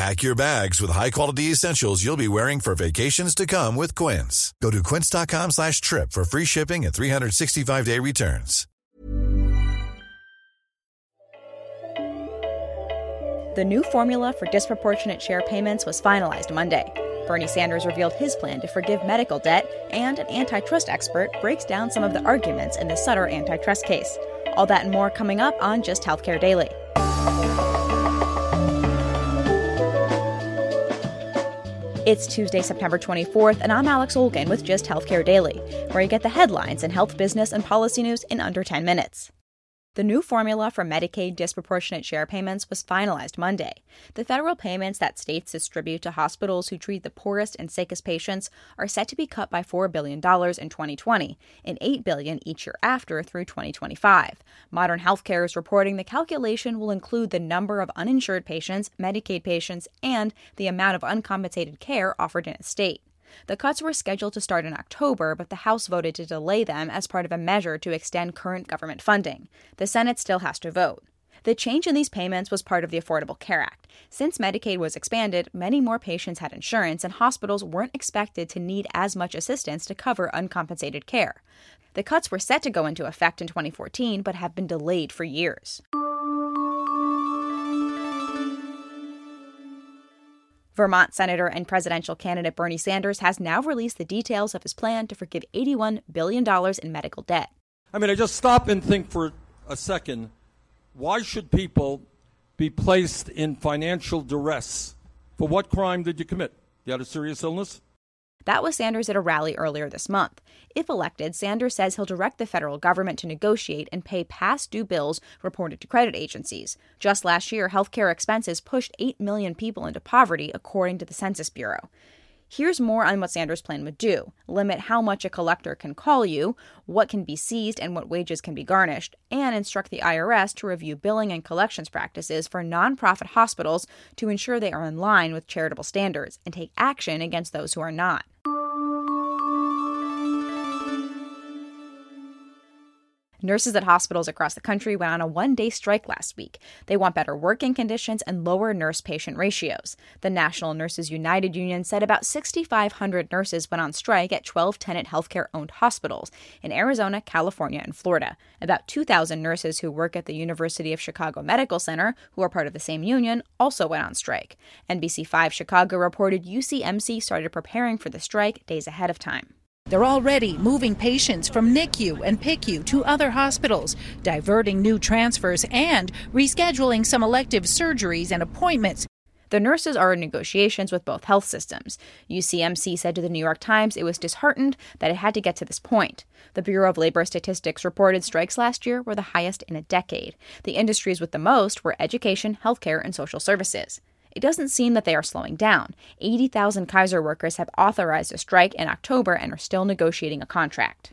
Pack your bags with high-quality essentials you'll be wearing for vacations to come with Quince. Go to quince.com slash trip for free shipping and 365-day returns. The new formula for disproportionate share payments was finalized Monday. Bernie Sanders revealed his plan to forgive medical debt, and an antitrust expert breaks down some of the arguments in the Sutter antitrust case. All that and more coming up on Just Healthcare Daily. It's Tuesday, September 24th, and I'm Alex Olgin with Just Healthcare Daily, where you get the headlines and health business and policy news in under 10 minutes. The new formula for Medicaid disproportionate share payments was finalized Monday. The federal payments that states distribute to hospitals who treat the poorest and sickest patients are set to be cut by $4 billion in 2020 and 8 billion each year after through 2025. Modern Healthcare is reporting the calculation will include the number of uninsured patients, Medicaid patients, and the amount of uncompensated care offered in a state. The cuts were scheduled to start in October, but the House voted to delay them as part of a measure to extend current government funding. The Senate still has to vote. The change in these payments was part of the Affordable Care Act. Since Medicaid was expanded, many more patients had insurance, and hospitals weren't expected to need as much assistance to cover uncompensated care. The cuts were set to go into effect in 2014, but have been delayed for years. Vermont Senator and presidential candidate Bernie Sanders has now released the details of his plan to forgive $81 billion in medical debt. I mean, I just stop and think for a second why should people be placed in financial duress? For what crime did you commit? You had a serious illness? That was Sanders at a rally earlier this month. If elected, Sanders says he'll direct the federal government to negotiate and pay past due bills reported to credit agencies. Just last year, healthcare expenses pushed 8 million people into poverty, according to the Census Bureau. Here's more on what Sanders' plan would do limit how much a collector can call you, what can be seized, and what wages can be garnished, and instruct the IRS to review billing and collections practices for nonprofit hospitals to ensure they are in line with charitable standards and take action against those who are not. Nurses at hospitals across the country went on a one day strike last week. They want better working conditions and lower nurse patient ratios. The National Nurses United Union said about 6,500 nurses went on strike at 12 Tenet Healthcare owned hospitals in Arizona, California, and Florida. About 2,000 nurses who work at the University of Chicago Medical Center, who are part of the same union, also went on strike. NBC5 Chicago reported UCMC started preparing for the strike days ahead of time. They're already moving patients from NICU and PICU to other hospitals, diverting new transfers, and rescheduling some elective surgeries and appointments. The nurses are in negotiations with both health systems. UCMC said to the New York Times it was disheartened that it had to get to this point. The Bureau of Labor Statistics reported strikes last year were the highest in a decade. The industries with the most were education, healthcare, and social services. It doesn't seem that they are slowing down. 80,000 Kaiser workers have authorized a strike in October and are still negotiating a contract.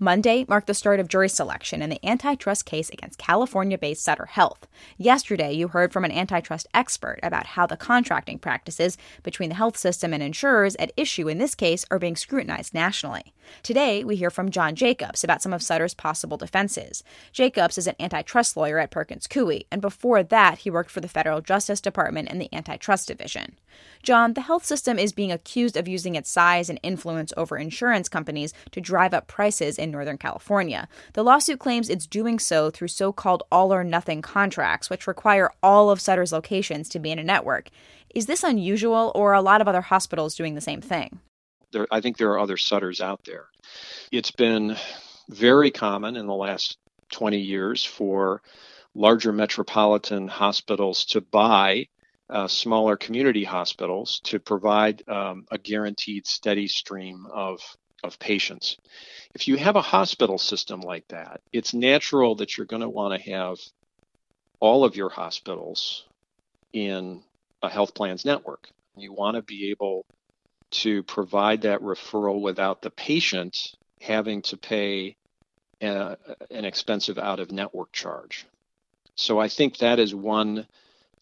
Monday marked the start of jury selection in the antitrust case against California based Sutter Health. Yesterday, you heard from an antitrust expert about how the contracting practices between the health system and insurers at issue in this case are being scrutinized nationally. Today, we hear from John Jacobs about some of Sutter's possible defenses. Jacobs is an antitrust lawyer at Perkins Coie, and before that, he worked for the Federal Justice Department in the Antitrust Division. John, the health system is being accused of using its size and influence over insurance companies to drive up prices in Northern California. The lawsuit claims it's doing so through so called all or nothing contracts, which require all of Sutter's locations to be in a network. Is this unusual, or are a lot of other hospitals doing the same thing? There, I think there are other Sutters out there. It's been very common in the last 20 years for larger metropolitan hospitals to buy uh, smaller community hospitals to provide um, a guaranteed steady stream of, of patients. If you have a hospital system like that, it's natural that you're going to want to have all of your hospitals in a health plans network. You want to be able to provide that referral without the patient having to pay a, uh, an expensive out of network charge. So I think that is one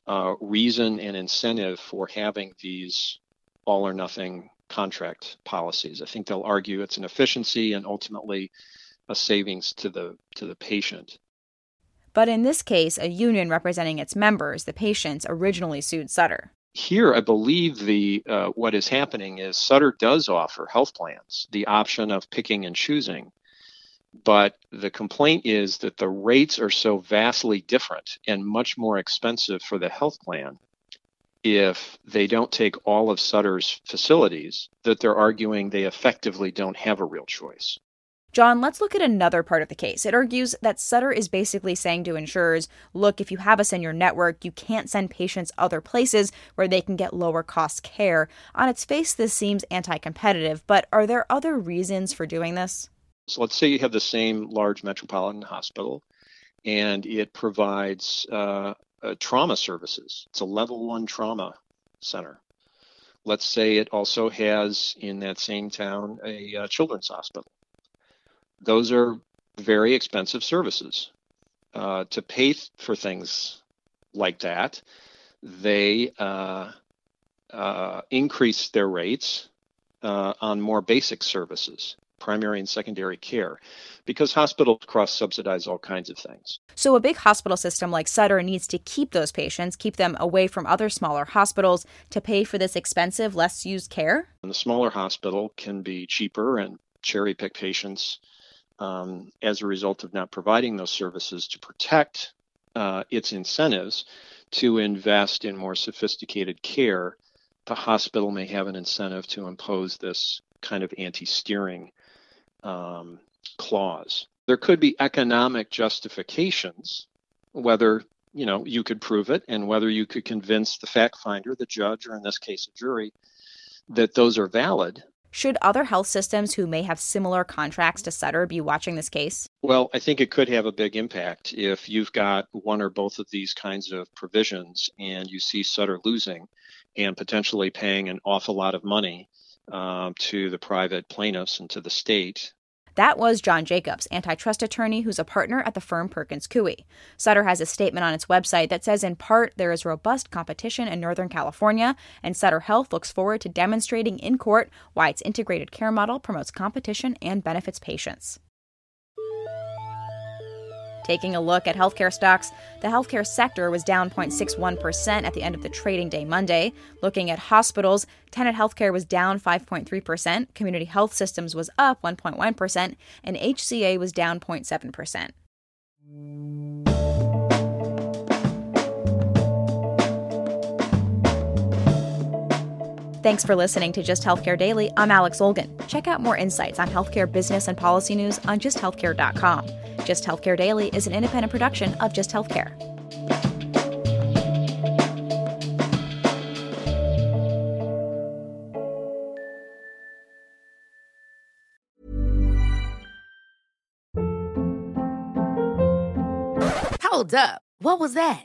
uh, reason and incentive for having these all or nothing contract policies. I think they'll argue it's an efficiency and ultimately a savings to the to the patient. But in this case, a union representing its members, the patients, originally sued Sutter. Here, I believe the uh, what is happening is Sutter does offer health plans the option of picking and choosing, but the complaint is that the rates are so vastly different and much more expensive for the health plan if they don't take all of Sutter's facilities that they're arguing they effectively don't have a real choice. John, let's look at another part of the case. It argues that Sutter is basically saying to insurers, look, if you have us in your network, you can't send patients other places where they can get lower cost care. On its face, this seems anti competitive, but are there other reasons for doing this? So let's say you have the same large metropolitan hospital and it provides uh, uh, trauma services. It's a level one trauma center. Let's say it also has in that same town a uh, children's hospital those are very expensive services. Uh, to pay th- for things like that, they uh, uh, increase their rates uh, on more basic services, primary and secondary care, because hospitals cross subsidize all kinds of things. So, a big hospital system like Sutter needs to keep those patients, keep them away from other smaller hospitals to pay for this expensive, less used care? And the smaller hospital can be cheaper and cherry pick patients um, as a result of not providing those services to protect uh, its incentives to invest in more sophisticated care, the hospital may have an incentive to impose this kind of anti-steering um, clause. There could be economic justifications, whether you know you could prove it, and whether you could convince the fact finder, the judge, or in this case a jury, that those are valid. Should other health systems who may have similar contracts to Sutter be watching this case? Well, I think it could have a big impact if you've got one or both of these kinds of provisions and you see Sutter losing and potentially paying an awful lot of money um, to the private plaintiffs and to the state that was John Jacobs, antitrust attorney who's a partner at the firm Perkins Coie. Sutter has a statement on its website that says, in part, there is robust competition in Northern California, and Sutter Health looks forward to demonstrating in court why its integrated care model promotes competition and benefits patients. Taking a look at healthcare stocks, the healthcare sector was down 0.61% at the end of the trading day Monday. Looking at hospitals, Tenet Healthcare was down 5.3%, Community Health Systems was up 1.1%, and HCA was down 0.7%. Thanks for listening to Just Healthcare Daily. I'm Alex Olgin. Check out more insights on healthcare business and policy news on justhealthcare.com. Just Healthcare Daily is an independent production of Just Healthcare. Hold up. What was that?